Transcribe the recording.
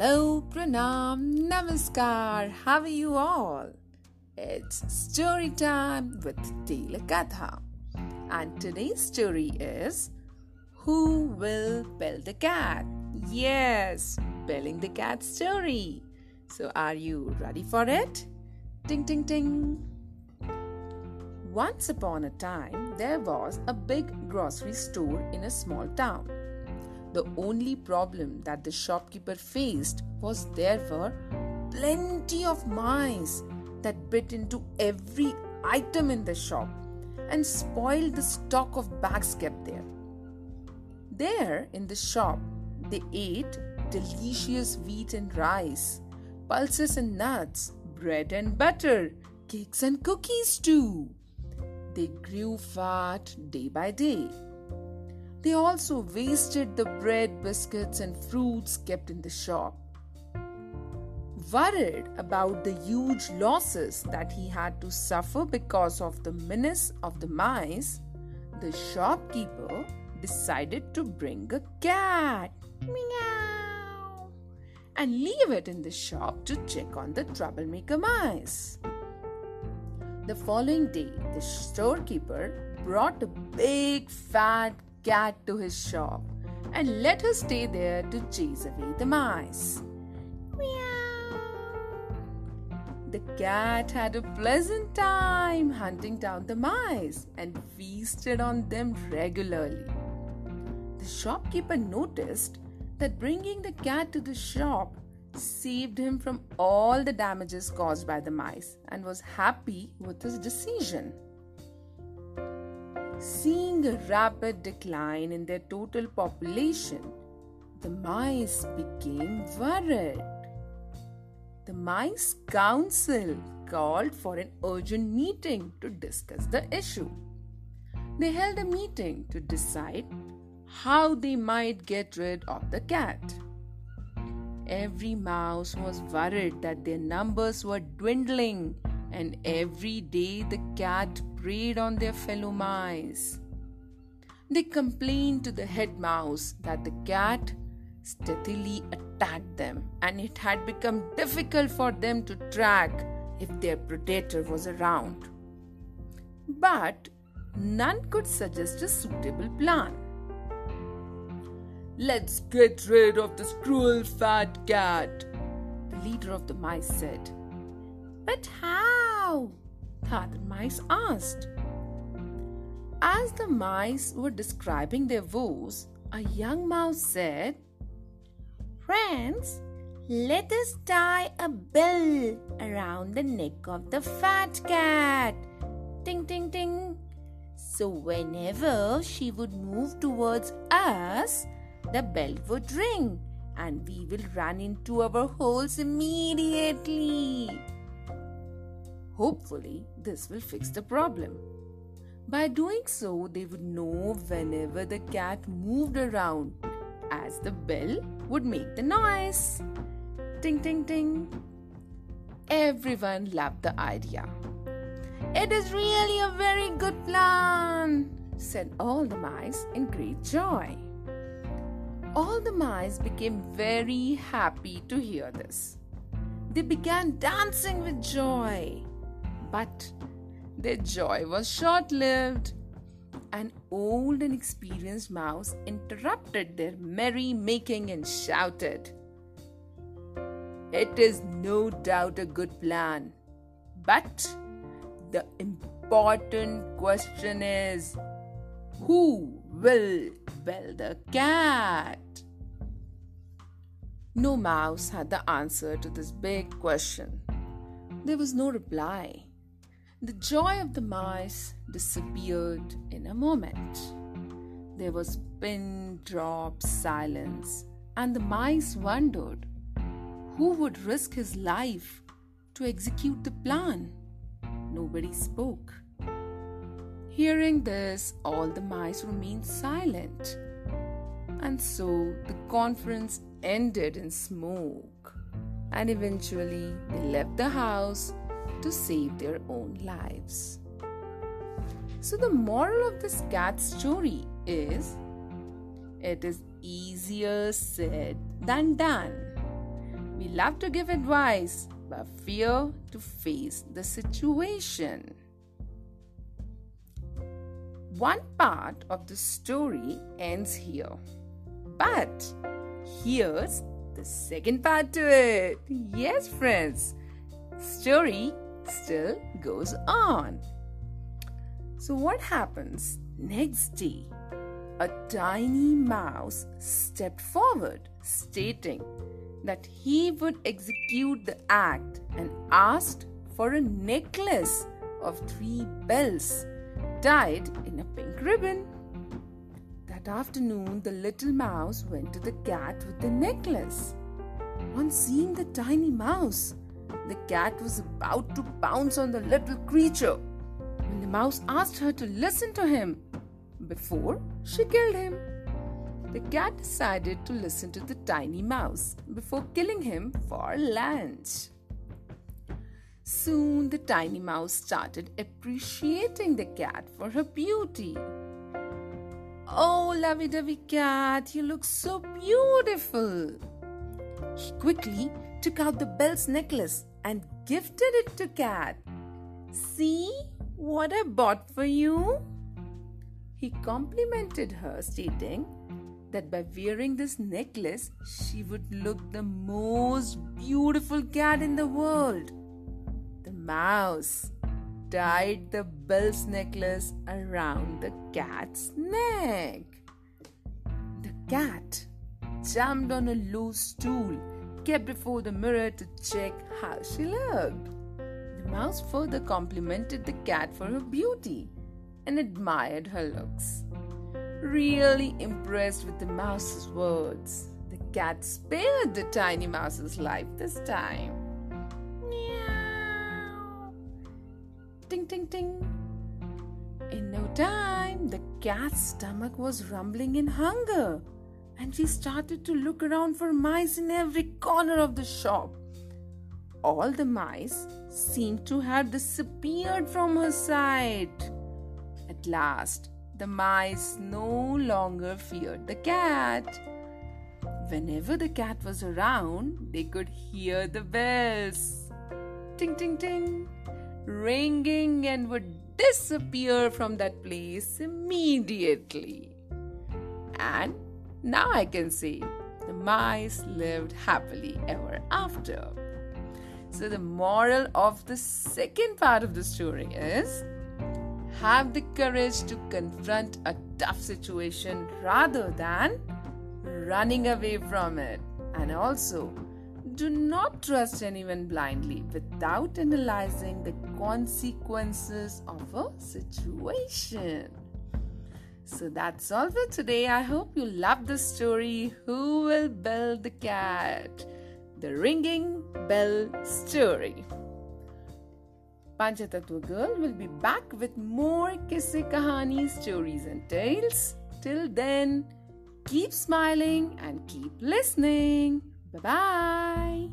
Hello, Pranam, Namaskar. How are you all? It's story time with Telakatha. And today's story is Who Will Bell the Cat? Yes, Belling the Cat story. So, are you ready for it? Ting, ting, ting. Once upon a time, there was a big grocery store in a small town. The only problem that the shopkeeper faced was there were plenty of mice that bit into every item in the shop and spoiled the stock of bags kept there. There in the shop, they ate delicious wheat and rice, pulses and nuts, bread and butter, cakes and cookies too. They grew fat day by day they also wasted the bread, biscuits, and fruits kept in the shop. Worried about the huge losses that he had to suffer because of the menace of the mice, the shopkeeper decided to bring a cat meow, and leave it in the shop to check on the troublemaker mice. The following day, the storekeeper brought a big fat cat to his shop and let her stay there to chase away the mice. Meow. The cat had a pleasant time hunting down the mice and feasted on them regularly. The shopkeeper noticed that bringing the cat to the shop saved him from all the damages caused by the mice and was happy with his decision. Seeing a rapid decline in their total population, the mice became worried. The mice council called for an urgent meeting to discuss the issue. They held a meeting to decide how they might get rid of the cat. Every mouse was worried that their numbers were dwindling and every day the cat preyed on their fellow mice. They complained to the head mouse that the cat stealthily attacked them and it had become difficult for them to track if their predator was around. But none could suggest a suitable plan. Let's get rid of this cruel fat cat, the leader of the mice said. But how? The mice asked. As the mice were describing their woes, a young mouse said, Friends, let us tie a bell around the neck of the fat cat. Ting, ting, ting. So, whenever she would move towards us, the bell would ring and we will run into our holes immediately. Hopefully, this will fix the problem. By doing so, they would know whenever the cat moved around, as the bell would make the noise. Ting, ting, ting. Everyone loved the idea. It is really a very good plan, said all the mice in great joy. All the mice became very happy to hear this. They began dancing with joy. But their joy was short lived. An old and experienced mouse interrupted their merry making and shouted, It is no doubt a good plan, but the important question is who will bell the cat? No mouse had the answer to this big question. There was no reply. The joy of the mice disappeared in a moment. There was pin drop silence, and the mice wondered who would risk his life to execute the plan. Nobody spoke. Hearing this, all the mice remained silent, and so the conference ended in smoke. And eventually, they left the house to save their own lives. So, the moral of this cat story is it is easier said than done. We love to give advice, but fear to face the situation. One part of the story ends here. But here's the second part to it. Yes, friends, story still goes on. So, what happens next day? A tiny mouse stepped forward, stating that he would execute the act and asked for a necklace of three bells tied in a pink ribbon. That afternoon, the little mouse went to the cat with the necklace. On seeing the tiny mouse, the cat was about to pounce on the little creature when the mouse asked her to listen to him before she killed him. The cat decided to listen to the tiny mouse before killing him for lunch. Soon the tiny mouse started appreciating the cat for her beauty. Oh, lovey dovey cat, you look so beautiful. He quickly took out the bell's necklace and gifted it to Cat. See what I bought for you? He complimented her, stating that by wearing this necklace, she would look the most beautiful cat in the world. The mouse tied the bell's necklace around the cat's neck. The cat jumped on a low stool kept before the mirror to check how she looked. The mouse further complimented the cat for her beauty and admired her looks. Really impressed with the mouse's words, the cat spared the tiny mouse's life this time. Meow. Ting ting ting. In no time, the cat's stomach was rumbling in hunger and she started to look around for mice in every corner of the shop. All the mice seemed to have disappeared from her sight. At last, the mice no longer feared the cat. Whenever the cat was around, they could hear the bells ting ting ting ringing and would disappear from that place immediately. And now I can see the mice lived happily ever after. So, the moral of the second part of the story is have the courage to confront a tough situation rather than running away from it. And also, do not trust anyone blindly without analyzing the consequences of a situation. So that's all for today. I hope you love the story Who Will Bell the Cat? The Ringing Bell Story. Panchatattva Girl will be back with more Kisse Kahani stories and tales. Till then, keep smiling and keep listening. Bye bye.